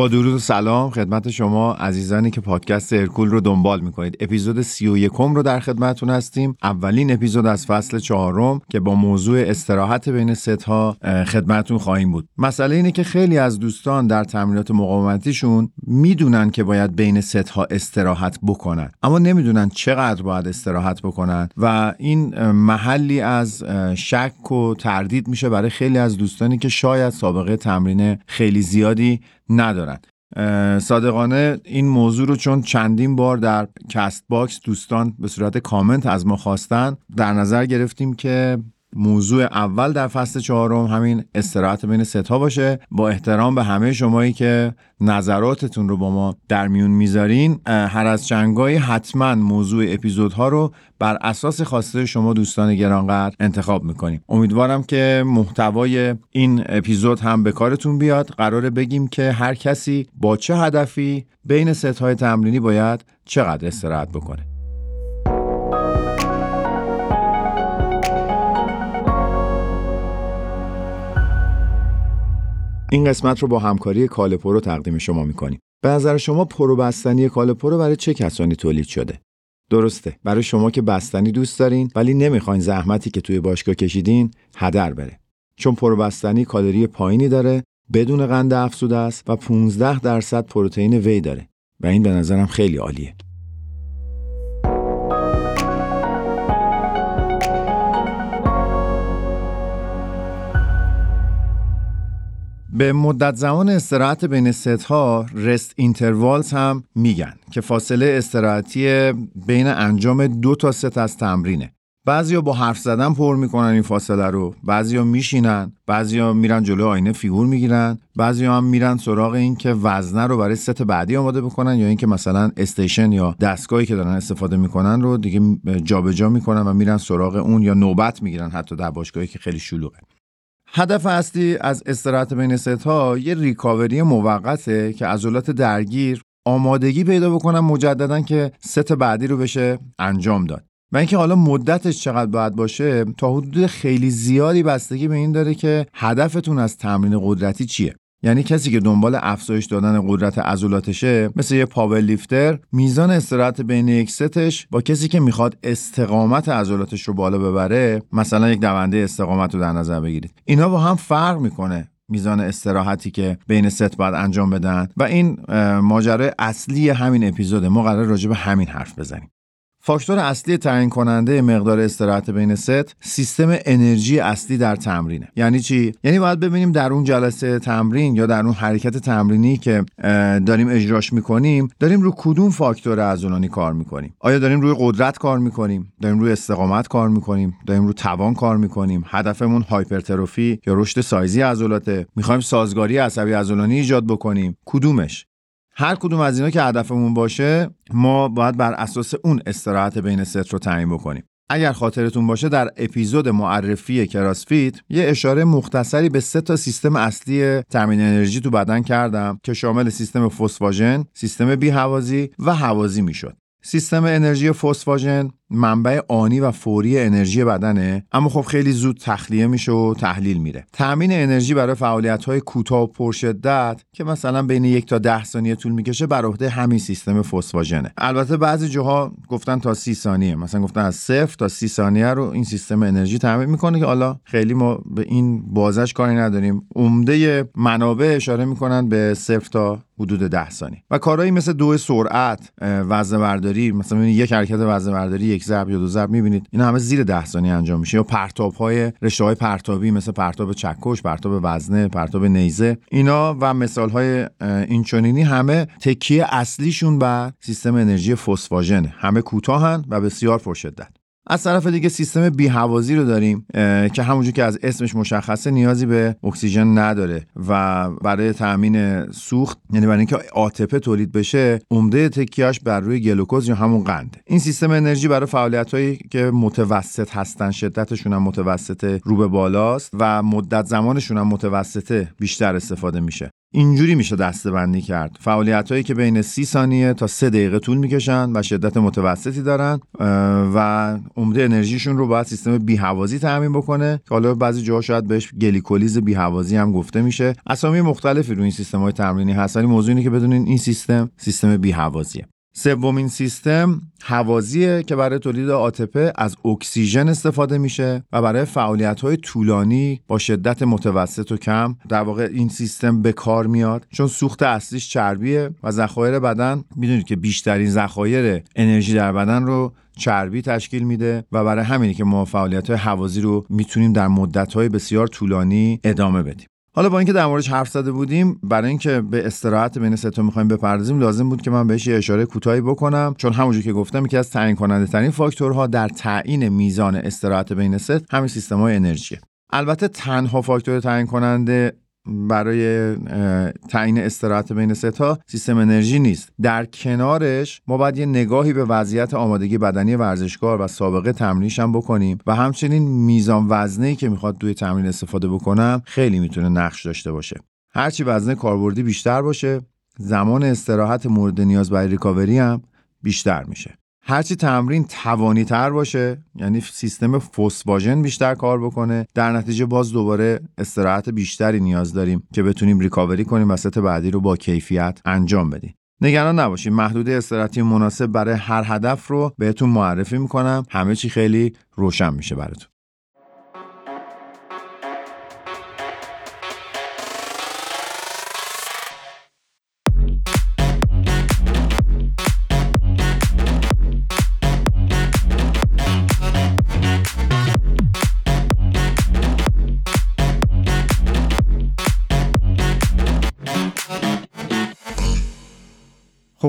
با درود و سلام خدمت شما عزیزانی که پادکست ارکول رو دنبال می‌کنید. اپیزود سی و یکم رو در خدمتتون هستیم. اولین اپیزود از فصل چهارم که با موضوع استراحت بین ست ها خدمتتون خواهیم بود. مسئله اینه که خیلی از دوستان در تمرینات مقاومتیشون می‌دونن که باید بین ست ها استراحت بکنن اما نمی‌دونن چقدر باید استراحت بکنن و این محلی از شک و تردید میشه برای خیلی از دوستانی که شاید سابقه تمرین خیلی زیادی ندارن. صادقانه این موضوع رو چون چندین بار در Castbox دوستان به صورت کامنت از ما خواستن در نظر گرفتیم که موضوع اول در فصل چهارم همین استراحت بین ستا باشه. با احترام به همه شمایی که نظراتتون رو با ما در میون می‌ذارین هر از چندگاهی حتما موضوع اپیزودها رو بر اساس خواسته شما دوستان گرانقدر انتخاب می‌کنیم. امیدوارم که محتوای این اپیزود هم به کارتون بیاد. قراره بگیم که هر کسی با چه هدفی بین ست تمرینی باید چقدر استراحت بکنه. این قسمت رو با همکاری کالپرو تقدیم شما می‌کنیم. به نظر شما پرو بستنی کالپرو برای چه کسانی تولید شده؟ درسته برای شما که بستنی دوست دارین ولی نمی‌خواین زحمتی که توی باشگاه کشیدین هدر بره چون پرو بستنی کالری پایینی داره بدون قند افزوده است و 15 درصد پروتئین وی داره و این به نظرم خیلی عالیه به مدت زمان استراحت بین ست ها rest intervals هم میگن که فاصله استراحتی بین انجام دو تا ست از تمرینه. بعضیا با حرف زدن پر می‌کنن این فاصله رو بعضیا میشینن بعضیا میرن جلو آینه فیگور می‌گیرن بعضیا هم میرن سراغ این که وزنه رو برای ست بعدی آماده بکنن یا اینکه مثلا station یا دستگاهی که دارن استفاده می‌کنن رو دیگه جابجا جا می‌کنن و میرن سراغ اون یا نوبت می‌گیرن حتی در باشگاهی که خیلی شلوغه. هدف اصلی از استراحت بین ها یه ریکاوری موقته که عضلات درگیر آمادگی پیدا بکنن مجددا که ست بعدی رو بشه انجام داد. و اینکه حالا مدتش چقدر باید باشه تا حدود خیلی زیادی بستگی به این داره که هدفتون از تمرین قدرتی چیه. یعنی کسی که دنبال افزایش دادن قدرت عضلاتشه مثل یه powerlifter میزان استراحت بین یک ستش با کسی که می‌خواد استقامت عضلاتش رو بالا ببره مثلا یک دونده استقامت رو در نظر بگیرید. اینا با هم فرق می‌کنه میزان استراحتی که بین ست باید انجام بدن. و این ماجرای اصلی همین اپیزوده. ما قرار راجع به همین حرف بزنیم. فاکتور اصلی تعیین کننده مقدار استراحت بین ست سیستم انرژی اصلی در تمرینه. یعنی چی؟ یعنی باید ببینیم در اون جلسه تمرین یا در اون حرکت تمرینی که داریم اجراش می‌کنیم داریم رو کدوم فاکتور عضلانی کار می‌کنیم؟ آیا داریم روی قدرت کار می‌کنیم؟ داریم روی استقامت کار می‌کنیم؟ داریم روی توان کار می‌کنیم؟ هدفمون هایپرتروفی یا رشد سایزی عضلاته؟ می‌خوایم سازگاری عصبی عضلانی ایجاد بکنیم؟ کدومش؟ هر کدوم از اینا که هدفمون باشه ما باید بر اساس اون استراحت بین ست رو تعیین بکنیم اگر خاطرتون باشه در اپیزود معرفی کراسفیت یه اشاره مختصری به سه تا سیستم اصلی تامین انرژی تو بدن کردم که شامل سیستم فسفاژن، سیستم بیهوازی و هوازی می‌شد. سیستم انرژی فسفاژن منبع آنی و فوری انرژی بدنه اما خب خیلی زود تخلیه میشه و تحلیل میره. تامین انرژی برای فعالیت های کوتاه و پرشدت که مثلا بین یک تا ده ثانیه طول می‌کشه بر عهده همین سیستم فسفاژنه. البته بعضی جاها گفتن تا سی ثانیه مثلا گفتن از صفر تا سی ثانیه رو این سیستم انرژی تامین می‌کنه که حالا خیلی ما به این بازش کاری نداریم. عمده منابع اشاره می‌کنن به صفر تا حدود ده ثانیه. و کارهایی مثل دو سرعت وزنه برداری مثلا یک حرکت وزنه برداری یک ضرب یا دو ضرب می‌بینید. این همه زیر ده ثانیه انجام میشه. یا پرتاب های رشته های پرتابی مثل پرتاب چکش پرتاب وزنه پرتاب نیزه. اینا و مثال های اینچنینی همه تکیه اصلیشون بر سیستم انرژی فسفاژن. همه کوتاهن و بسیار پرشدت از طرف دیگه سیستم بیهوازی رو داریم که همونجور که از اسمش مشخصه نیازی به اکسیژن نداره و برای تامین سوخت یعنی برای اینکه آتپه تولید بشه عمده تکیهش بر روی گلوکوز یا همون قند. این سیستم انرژی برای فعالیت هایی که متوسط هستن شدتشون هم متوسط رو به بالاست و مدت زمانشون هم متوسطه بیشتر استفاده میشه. اینجوری میشه دسته بندی کرد. فعالیت هایی که بین سی ثانیه تا سه دقیقه طول می‌کشن و شدت متوسطی دارن و عمده انرژیشون رو باید سیستم بیهوازی تامین بکنه. که حالا بعضی جاها شاید بهش گلیکولیز بیهوازی هم گفته میشه. اسامی مختلفی روی این سیستم های تمرینی هست ولی موضوع اینه که بدونین این سیستم سیستم بیهوازیه سومین سیستم هوازیه که برای تولید ATP از اکسیژن استفاده میشه و برای فعالیت های طولانی با شدت متوسط و کم در واقع این سیستم به کار میاد. چون سوخت اصلیش چربیه و ذخایر بدن می‌دونید که بیشترین ذخایر انرژی در بدن رو چربی تشکیل میده و برای همینی که ما فعالیت های هوازی رو می‌تونیم در مدت های بسیار طولانی ادامه بدیم. حالا با اینکه در موردش حرف زده بودیم برای اینکه به استراحت بین ست ها می‌خوایم بپردازیم لازم بود که من بهش یه اشاره کوتاهی بکنم. چون همونجور که گفتم یکی از تعیین کننده ترین فاکتورها در تعیین میزان استراحت بین ست همین سیستم های انرژیه. البته تنها فاکتور تعیین کننده برای تعیین استراحت بین ستا سیستم انرژی نیست. در کنارش ما باید یه نگاهی به وضعیت آمادگی بدنی ورزشکار و سابقه تمرینش هم بکنیم و همچنین میزان وزنه که می‌خواد دوی تمرین استفاده بکنم خیلی می‌تونه نقش داشته باشه. هرچی وزنه کاربردی بیشتر باشه زمان استراحت مورد نیاز برای ریکاوری هم بیشتر میشه. هرچی تمرین توانی تر باشه یعنی سیستم فوسواژن بیشتر کار بکنه در نتیجه باز دوباره استراحت بیشتری نیاز داریم که بتونیم ریکاوری کنیم و ست بعدی رو با کیفیت انجام بدیم. نگران نباشید محدوده استراحتی مناسب برای هر هدف رو بهتون معرفی می‌کنم. همه چی خیلی روشن میشه براتون.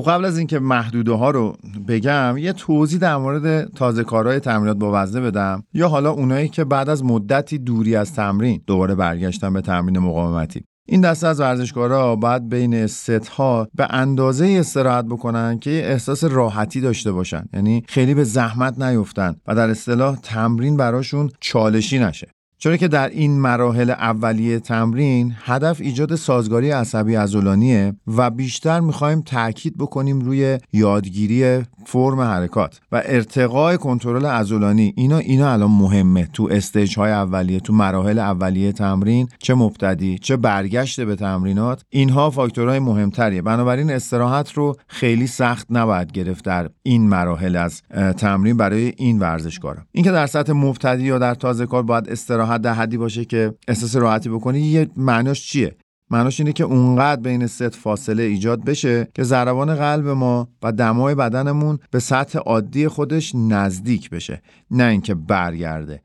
خب قبل از اینکه محدوده ها رو بگم یه توضیح در مورد تازه کارهای تمرینات با وزنه بدم. یا حالا اونایی که بعد از مدتی دوری از تمرین دوباره برگشتن به تمرین مقاومتی. این دسته از ورزشکارا باید بین ست ها به اندازه استراحت بکنن که احساس راحتی داشته باشن. یعنی خیلی به زحمت نیفتن و در اصطلاح تمرین براشون چالشی نشه. چرا که در این مراحل اولیه تمرین هدف ایجاد سازگاری عصبی عضلانیه و بیشتر می‌خوایم تاکید بکنیم روی یادگیری فرم حرکات و ارتقای کنترل عضلانی اینا اینا الان مهمه. تو stage های اولیه تو مراحل اولیه تمرین چه مبتدی چه برگشت به تمرینات اینها فاکتورهای مهمتریه. بنابراین استراحت رو خیلی سخت نباید گرفت در این مراحل از تمرین برای این ورزشکارا. اینکه در سطح مبتدی یا در تازه کار باید استراحت راحت در حدی باشه که احساس راحتی بکنی یه معناش چیه؟ معناش اینه که اونقدر بین ست فاصله ایجاد بشه که ضربان قلب ما و دمای بدنمون به سطح عادی خودش نزدیک بشه نه اینکه برگرده.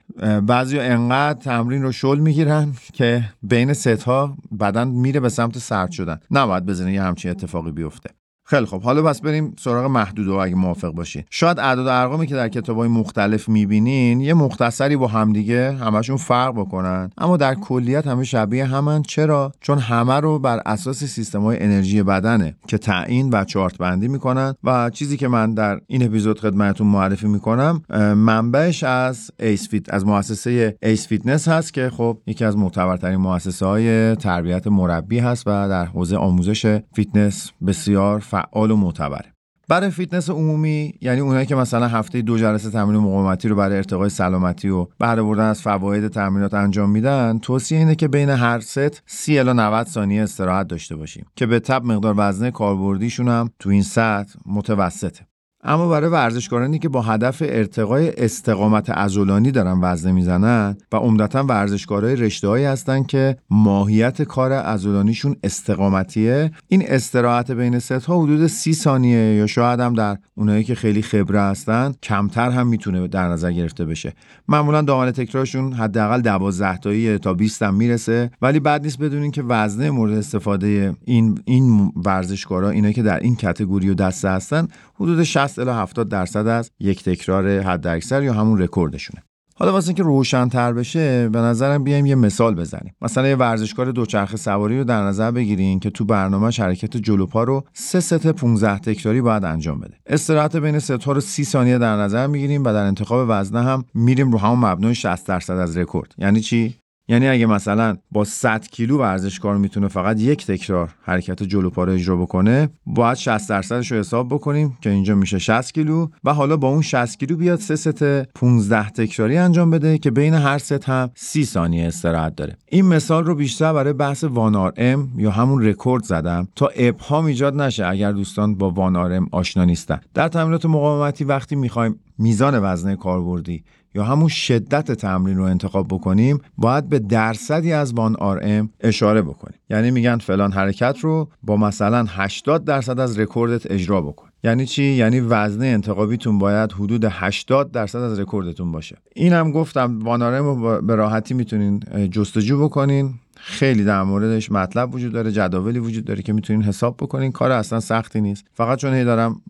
بعضی انقدر تمرین رو شل می‌گیرن که بین ست ها بدن میره به سمت سرد شدن. نباید بزنه یه همچین اتفاقی بیفته. خیلی خب حالا بس بریم سراغ محدوده اگه موافق باشین شاید اعداد ارقامی که در کتابای مختلف می‌بینین یه مختصری با همدیگه همشون فرق بکنن. اما در کلیت همه شبیه همن. چرا؟ چون همه رو بر اساس سیستم های انرژی بدنه که تعیین و چارت بندی می‌کنن. و چیزی که من در این اپیزود خدمتتون معرفی می‌کنم منبعش از ACE Fit از مؤسسه ACE Fitness هست که خب یکی از معتبرترین مؤسسه های تربیت مربی هست و در حوزه آموزش فیتنس بسیار فعال و معتبره برای فیتنس عمومی یعنی اونایی که مثلا هفته دو جلسه تمرین مقاومتی رو برای ارتقای سلامتی و بهره بردن از فواید تمرینات انجام میدن توصیه اینه که بین هر ست 30 الی 90 ثانیه استراحت داشته باشیم که به تبع مقدار وزنه کاربردیشون هم تو این سطح متوسطه. اما برای ورزشکارانی که با هدف ارتقای استقامت عضلانی دارن وزنه می‌زنن و عمدتا ورزشکارای رشتههایی هستن که ماهیت کار عضلانیشون استقامتیه این استراحت بین ست ها حدود سی ثانیه یا شاید هم در اونایی که خیلی خبره هستن کمتر هم می‌تونه در نظر گرفته بشه. معمولا دامن تکرارشون حداقل 12 تایی تا 20 هم می‌رسه. ولی بعد نیست بدونین که وزنه مورد استفاده این این ورزشکارا اینایی که در این کتگوری و دسته هستن حدود 60 الی 70 درصد از یک تکرار حد اکثر یا همون رکوردشونه. حالا واسه اینکه روشنتر بشه به نظرم بیایم یه مثال بزنیم. مثلا یه ورزشکار دوچرخه سواری رو در نظر بگیریم که تو برنامه حرکت جلوپا رو سه ست 15 تکراری باید انجام بده. استراحت بین ست ها رو 30 ثانیه در نظر می‌گیریم و در انتخاب وزنه هم میریم رو همون مبنای 60 درصد از رکورد. یعنی چی؟ یعنی اگه مثلا با 100 کیلو ورزشکار می‌تونه فقط یک تکرار حرکت جلو پا رو اجرا بکنه باید 60 درصدش رو حساب بکنیم که اینجا میشه 60 کیلو و حالا با اون 60 کیلو بیاد سه ست 15 تکراری انجام بده که بین هر ست هم 30 ثانیه استراحت داره. این مثال رو بیشتر برای بحث one RM یا همون رکورد زدم تا ابهام ایجاد نشه اگر دوستان با one RM آشنا نیستن. در تمرینات مقاومتی وقتی می‌خوایم میزان وزنه کاربردی یا همون شدت تمرین رو انتخاب بکنیم باید به درصدی از one RM اشاره بکنیم. یعنی میگن فلان حرکت رو با مثلا 80 درصد از رکوردت اجرا بکن. یعنی چی؟ یعنی وزنه انتخابیتون باید حدود 80 درصد از رکوردتون باشه. این هم گفتم one RM رو به راحتی می‌تونین جستجو بکنین. خیلی در موردش مطلب وجود داره جداولی وجود داره که می‌تونین حساب بکنین. کار اصلا سختی نیست. فقط چون هی دارم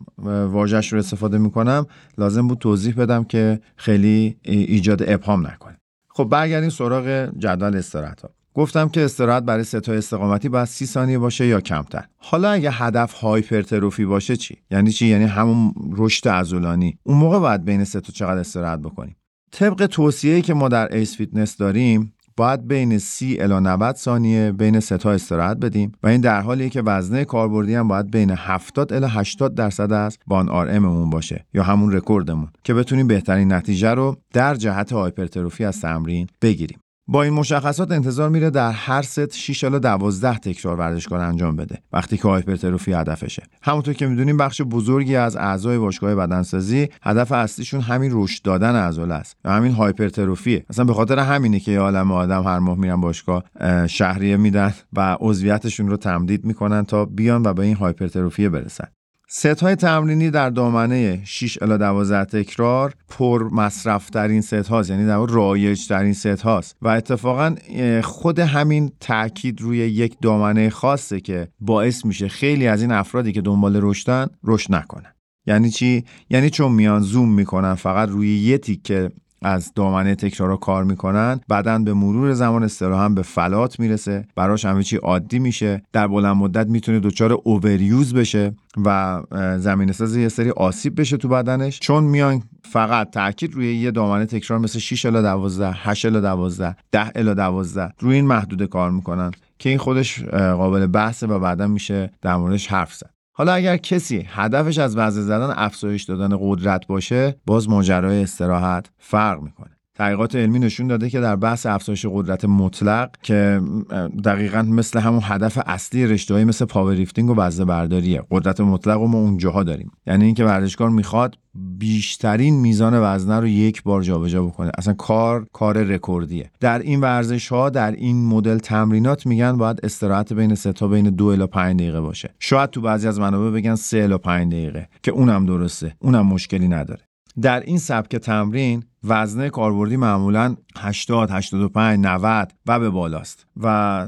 واژش رو استفاده می‌کنم لازم بود توضیح بدم که خیلی ایجاد ابهام نکنه. خب برگردین سراغ جدول استراحت ها گفتم که استراحت برای ستای استقامتی باید 30 ثانیه باشه یا کمتر. حالا اگه هدف هایپرتروفی باشه چی؟ یعنی چی؟ یعنی همون رشد عضلانی. اون موقع باید بین سه تا چقدر استراحت بکنیم؟ طبق توصیه‌ای که ما در ACE Fitness داریم باید بین 30 الی 90 ثانیه بین ستا استراحت بدیم و این در حالیه که وزنه کاربردی هم باید بین 70 الی 80 درصد از one RM مون باشه یا همون رکوردمون که بتونیم بهترین نتیجه رو در جهت هایپرتروفی از تمرین بگیریم. با این مشخصات انتظار میره در هر ست 6 الی 12 تکرار ورزشکار انجام بده. وقتی که هایپرتروفی هدفشه. همونطور که می‌دونیم بخش بزرگی از اعضای باشگاه بدنسازی هدف اصلیشون همین رشد دادن عضله است. و همین هایپرتروفیه. مثلا به خاطر همینه که عالم آدم هر ماه میرن باشگاه شهریه میدن و عضویتشون رو تمدید می‌کنن تا بیان و به این hypertrophy برسن. ست های تمرینی در دامنه 6 الی 12 تکرار پر مصرف ترین ست هاست یعنی در رایج ترین ست هاست و اتفاقا خود همین تاکید روی یک دامنه خاصه که باعث میشه خیلی از این افرادی که دنبال رشدن رشد نکنن. یعنی چی؟ یعنی چون میان زوم می‌کنن فقط روی یه تیکه از دامنه تکرار رو کار می‌کنن بعدا به مرور زمان استراحت هم به فلات می‌رسه. براش همه چی عادی میشه. در بلند مدت می‌تونه دچار اووریوز بشه و زمین ساز یه سری آسیب بشه تو بدنش. چون میان فقط تاکید روی یه دامنه تکرار مثل 6 الی 12 8 الی 12 10 الی 12 روی این محدوده کار می‌کنن که این خودش قابل بحثه و بعدا میشه در موردش حرف زد. حالا اگر کسی هدفش از وزن زدن افزایش دادن قدرت باشه باز ماجرای استراحت فرق می‌کنه. تحقیقات علمی نشون داده که در بحث افزایش قدرت مطلق که دقیقا مثل همون هدف اصلی رشتههایی مثل پاورلیفتینگ و وزنه برداریه قدرت مطلق رو ما اونجاها داریم. یعنی اینکه ورزشکار می‌خواد بیشترین میزان وزنه رو یک بار جابجا بکنه. اصلا کار کار رکوردیه. در این ورزش ها در این مدل تمرینات میگن باید استراحت بین ست ها بین دو الی 5 دقیقه باشه. شاید تو بعضی از منابع بگن سه الی 5 دقیقه که اونم درسته. اونم مشکلی نداره. در این سبک تمرین وزنه کاربردی معمولا 80 85 90 و به بالاست و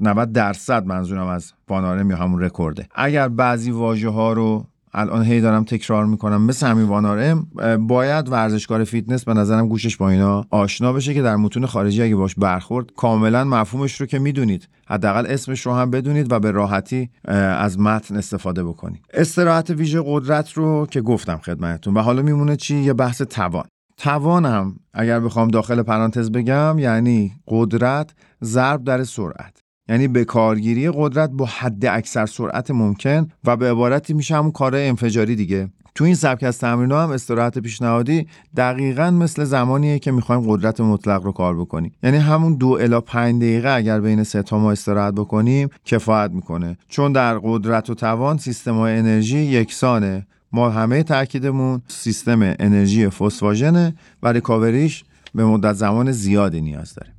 90 درصد منظورم از one RM یا همون رکورده. اگر بعضی واژه ها رو الان هی دارم تکرار می‌کنم مثل همین one RM باید ورزشکار فیتنس به نظرم گوشش با اینا آشنا بشه که در متون خارجی اگه باش برخورد کاملا مفهومش رو که می‌دونید. حداقل اسمش رو هم بدونید و به راحتی از متن استفاده بکنید. استراحت ویژه قدرت رو که گفتم خدمتتون و حالا میمونه چی؟ یه بحث توان. توانم اگر بخوام داخل پرانتز بگم یعنی قدرت ضرب در سرعت. یعنی به کارگیری قدرت با حد اکثر سرعت ممکن و به عبارتی میشه همون کار انفجاری دیگه. تو این سبک از تمرین هم استراحت پیشنهادی دقیقا مثل زمانیه که می‌خوایم قدرت مطلق رو کار بکنیم. یعنی همون دو الا پنج دقیقه اگر بین سه تا ما استراحت بکنیم کفایت می‌کنه. چون در قدرت و توان سیستم های انرژی یکسانه. ما همه تاکیدمون سیستم انرژی فسفاژنه و ریکاوریش به مدت زمان زیادی نیاز داره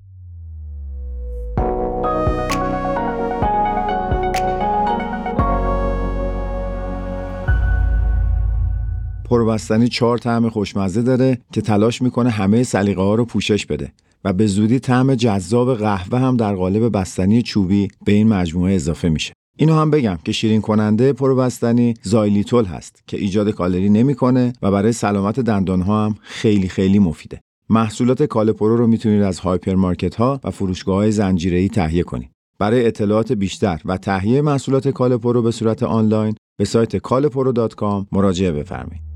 پروبستنی چهار طعم خوشمزه داره که تلاش می‌کنه همه سلیقه ها رو پوشش بده و به زودی طعم جذاب قهوه هم در قالب بستنی چوبی به این مجموعه اضافه میشه. اینو هم بگم که شیرین کننده پروبستنی زایلیتول هست که ایجاد کالری نمی‌کنه و برای سلامت دندان ها هم خیلی خیلی مفیده. محصولات کالپرو رو می‌تونید از هایپرمارکت ها و فروشگاه های زنجیره‌ای تهیه کنید. برای اطلاعات بیشتر و تهیه محصولات کالپرو به صورت آنلاین به سایت kalporo.com مراجعه بفرمایید.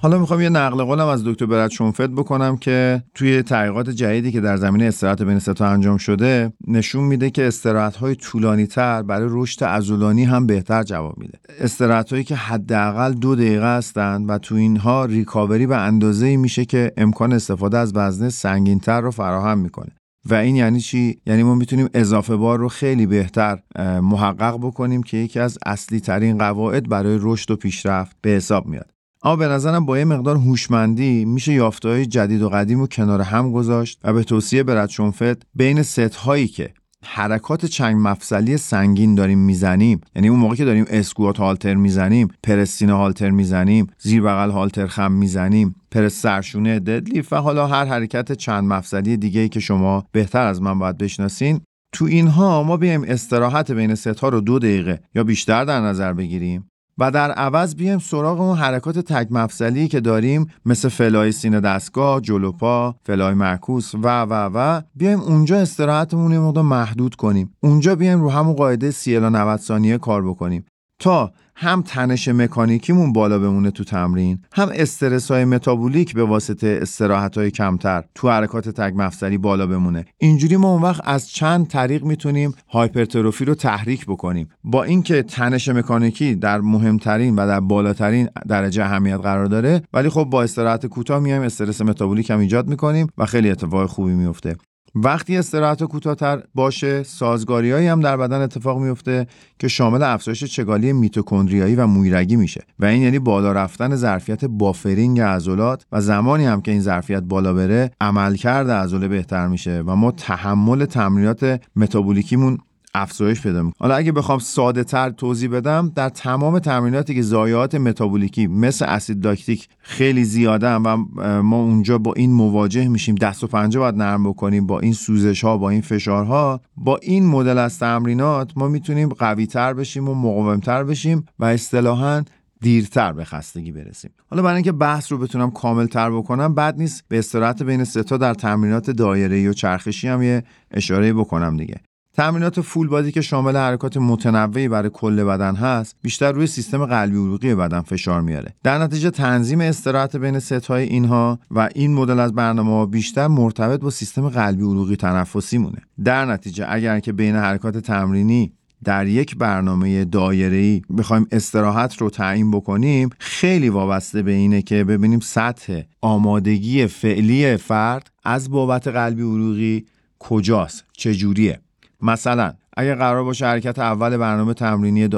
حالا می‌خوام یه نقل قولم از دکتر برد شونفلد بکنم که توی تحقیقات جدیدی که در زمینه استراحت بین ستا انجام شده نشون میده که استراحت های طولانی تر برای رشد عضلانی هم بهتر جواب میده. استراحت هایی که حداقل دو دقیقه هستند و تو اینها ریکاوری به اندازه میشه که امکان استفاده از وزنه سنگینتر رو فراهم می‌کنه. و این یعنی چی؟ یعنی ما می‌تونیم اضافه بار رو خیلی بهتر محقق بکنیم که یکی از اصلی ترین قواعد برای رشد و پیشرفت به حساب میاد. اما به نظرم با یه مقدار هوشمندی میشه یافته‌های جدید و قدیم رو کنار هم گذاشت و به توصیه برد شنفت بین ست هایی که حرکات چنگ مفصلی سنگین داریم می‌زنیم یعنی اون موقع که داریم اسکوات هالتر می‌زنیم پرستینه هالتر می‌زنیم زیر بغل هالتر خم می‌زنیم پرس سرشونه ددلیف و حالا هر حرکت چند مفصلی دیگه ای که شما بهتر از من باید بشناسین. تو اینها ما بیایم استراحت بین ست ها رو دو دقیقه یا بیشتر در نظر بگیریم. و در عوض بیایم سراغ اون حرکات تک مفصلی که داریم مثل fly سینه دستگاه، جلوپا، fly معکوس و و و بیایم اونجا استراحتمون رو محدود کنیم. اونجا بیایم رو همون قاعده 30 الی 90 ثانیه کار بکنیم تا هم تنش مکانیکیمون بالا بمونه تو تمرین هم استرس های متابولیک به واسطه استراحت های کمتر تو حرکات تک مفصلی بالا بمونه. اینجوری ما اون وقت از چند طریق می‌تونیم hypertrophy رو تحریک بکنیم. با اینکه تنش مکانیکی در مهمترین و در بالاترین درجه اهمیت قرار داره ولی خب با استراحت کوتاه میایم استرس متابولیک هم ایجاد می‌کنیم و خیلی اتفاق خوبی میفته وقتی استراحت کوتاهتر باشه سازگاریهایی هم در بدن اتفاق میفته که شامل افزایش چگالی میتوکندریایی و مویرگی میشه. و این یعنی بالا رفتن ظرفیت بافرینگ عضلات و زمانی هم که این ظرفیت بالا بره عملکرد عضله بهتر میشه و ما تحمل تمرینات متابولیکیمون افزایش پیدا می‌کنه. حالا اگه بخوام ساده تر توضیح بدم در تمام تمریناتی که ضایعات متابولیکی مثل اسید لاکتیک خیلی زیاده و ما اونجا با این مواجه میشیم دست و پنجه باید نرم بکنیم با این سوزش ها با این فشارها با این مدل از تمرینات ما می‌تونیم قوی تر بشیم و مقاوم تر بشیم و اصطلاحا دیرتر به خستگی برسیم. حالا برای اینکه بحث رو بتونم کامل تر بکنم بد نیست به استراحت بین ستا در تمرینات دایره و چرخشی هم یه اشاره بکنم دیگه. تمرینات فول بادی که شامل حرکات متنوعی برای کل بدن هست بیشتر روی سیستم قلبی عروقی بدن فشار میاره. در نتیجه تنظیم استراحت بین های اینها و این مدل از برنامه بیشتر مرتبط با سیستم قلبی عروقی تنفسی مونه. در نتیجه اگر که بین حرکات تمرینی در یک برنامه دایره‌ای بخوایم استراحت رو تعیین بکنیم خیلی وابسته به اینه که ببینیم سطح آمادگی فعلی فرد از بابت قلبی عروقی کجاست چجوریه. مثلا اگر قرار باشه حرکت اول برنامه تمرینی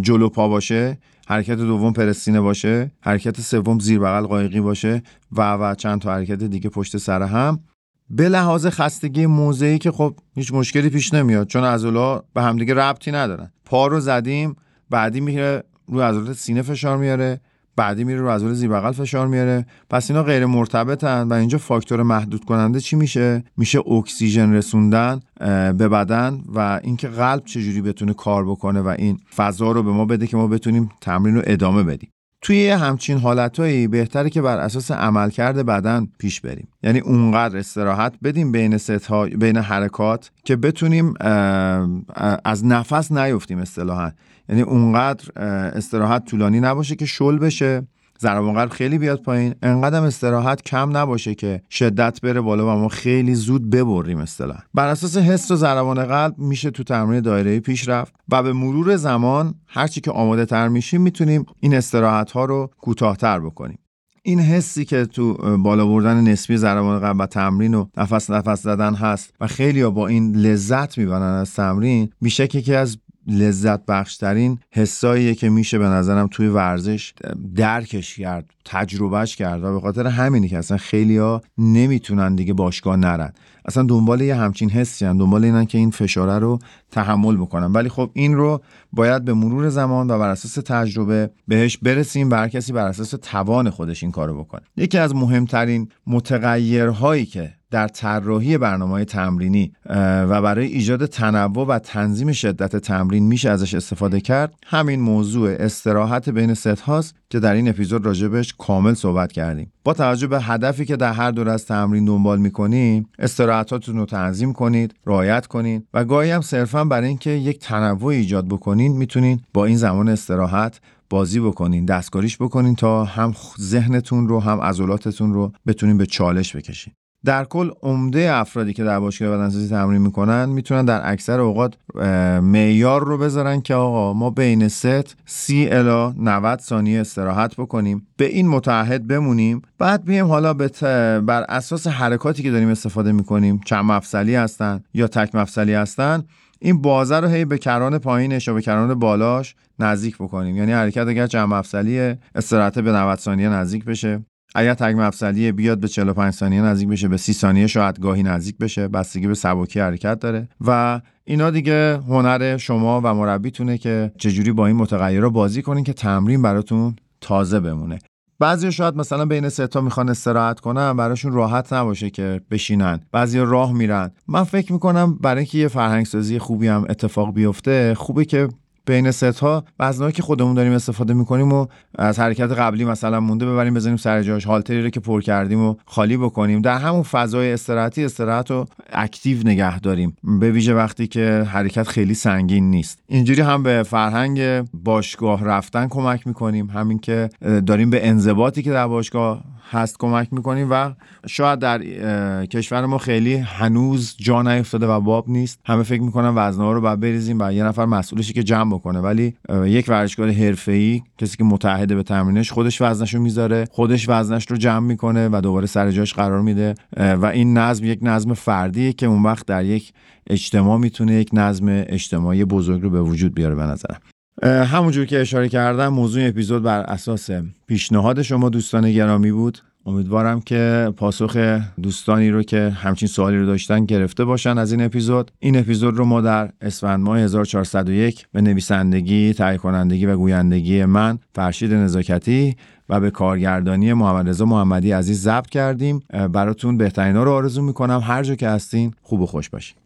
جلو پا باشه حرکت دوم پرستینه باشه حرکت سوم زیر بغل قایقی باشه و و چند تا حرکت دیگه پشت سر هم. به لحاظ خستگی موضعی که خب هیچ مشکلی پیش نمیاد چون عضلا به همدیگه ربطی ندارن. پا رو زدیم بعدی میره روی عضلات سینه فشار میاره. بعدی میره رو عضله زیر بغل فشار میاره. پس اینا غیر مرتبطن و اینجا فاکتور محدود کننده چی میشه؟ میشه اکسیژن رسوندن به بدن و اینکه قلب چجوری بتونه کار بکنه و این فضا رو به ما بده که ما بتونیم تمرین رو ادامه بدیم. توی همچین حالتهایی بهتره که بر اساس عملکرد بدن پیش بریم. یعنی اونقدر استراحت بدیم بین ها بین حرکات که بتونیم از نفس نیفتیم اصطلاحا. یعنی اونقدر استراحت طولانی نباشه که شل بشه. ضربان خیلی بیاد پایین. انقدر استراحت کم نباشه که شدت بره بالا و ما خیلی زود ببریم اصطلاح بر اساس حس و ضربان قلب میشه تو تمرین دایره پیش رفت و به مرور زمان هرچی که آماده تر میشیم می‌تونیم این استراحت ها رو کوتاهتر بکنیم. این حسی که تو بالا بردن نسبی ضربان قلب و تمرین و نفس نفس زدن هست و خیلی با این لذت می‌برن از تمرین میشه که از لذت بخشترین حساییه که میشه به نظرم توی ورزش درکش کرد تجربهش کرد و به خاطر همینی که اصلا خیلی ها نمی‌تونن دیگه باشگاه نرن اصلا دنبال یه همچین حسی هن. دنبال اینن که این فشاره رو تحمل بکنن ولی خب این رو باید به مرور زمان و بر اساس تجربه بهش برسیم و کسی بر اساس توان خودش این کارو بکنه یکی از مهمترین متغیرهایی که در طراحی برنامه تمرینی و برای ایجاد تنوع و تنظیم شدت تمرین میشه ازش استفاده کرد. همین موضوع استراحت بین ست هاست که در این اپیزود راجبش کامل صحبت کردیم. با توجه به هدفی که در هر دور از تمرین دنبال می‌کنیم استراحتاتتون رو تنظیم کنید رعایت کنید و گاهی هم صرفا برای اینکه یک تنوع ایجاد بکنین می‌تونین با این زمان استراحت بازی بکنین دستکاریش بکنین تا هم ذهنتون رو هم عضلاتتون رو بتونین به چالش بکشین. در کل عمده افرادی که در باشگاه بدنسازی تمرین می‌کنن می‌تونن در اکثر اوقات معیار رو بذارن که آقا ما بین ست 30 الا 90 ثانیه استراحت بکنیم به این متعهد بمونیم بعد بیم حالا بر اساس حرکاتی که داریم استفاده می‌کنیم چند مفصلی هستن یا تک مفصلی هستن این بازه رو هی به کران پایینش یا به کران بالاش نزدیک بکنیم. یعنی حرکت اگر چند مفصلی استراحت به 90 ثانیه نزدیک بشه. اگر تگ مفصلی بیاد به 45 ثانیه نزدیک بشه به 30 ثانیه شاید گاهی نزدیک بشه. بستگی به سبکی حرکت داره. و اینا دیگه هنر شما و مربیتونه که چجوری با این متغیرها بازی کنین که تمرین براتون تازه بمونه. بعضی شاید مثلا بین سه تا می‌خوان استراحت کنن براشون راحت نباشه که بشینن. بعضی راه میرن. من فکر می‌کنم برای اینکه یه فرهنگ سازی خوبی هم اتفاق بیفته خوبه که بین ست ها وزنهایی که خودمون داریم استفاده می‌کنیم و از حرکت قبلی مثلا مونده ببریم بزنیم سر جاش هالتری رو که پر کردیم و خالی بکنیم. در همون فضای استراحتی استراحت رو اکتیو نگه داریم. به ویژه وقتی که حرکت خیلی سنگین نیست. اینجوری هم به فرهنگ باشگاه رفتن کمک می‌کنیم. همین که داریم به انضباطی که در باشگاه هست کمک می‌کنیم و شاید در کشور ما خیلی هنوز جا نیفتاده و باب نیست. همه فکر می‌کنن وزنه رو باید بریزیم و یه نفر مسئولشی که جمع بکنه. ولی یک ورزشکار حرفه‌ای کسی که متحده به تمرینش خودش وزنش رو می‌ذاره خودش وزنش رو جمع می‌کنه و دوباره سر جاش قرار میده. و این نظم یک نظم فردیه که اون وقت در یک اجتماع می‌تونه یک نظم اجتماعی بزرگ رو به وجود بیاره به نظرم. همونجور که اشاره کردم موضوع اپیزود بر اساس پیشنهاد شما دوستان گرامی بود. امیدوارم که پاسخ دوستانی رو که همچین سوالی رو داشتن گرفته باشن از این اپیزود. این اپیزود رو ما در اسفند ماه 1401 به نویسندگی تهیه کنندگی و گویندگی من فرشید نزاکتی و به کارگردانی محمد رضا محمدی عزیز ضبط کردیم. براتون بهترین رو آرزو می‌کنم. هر جا که هستین خوب و خوش باشین.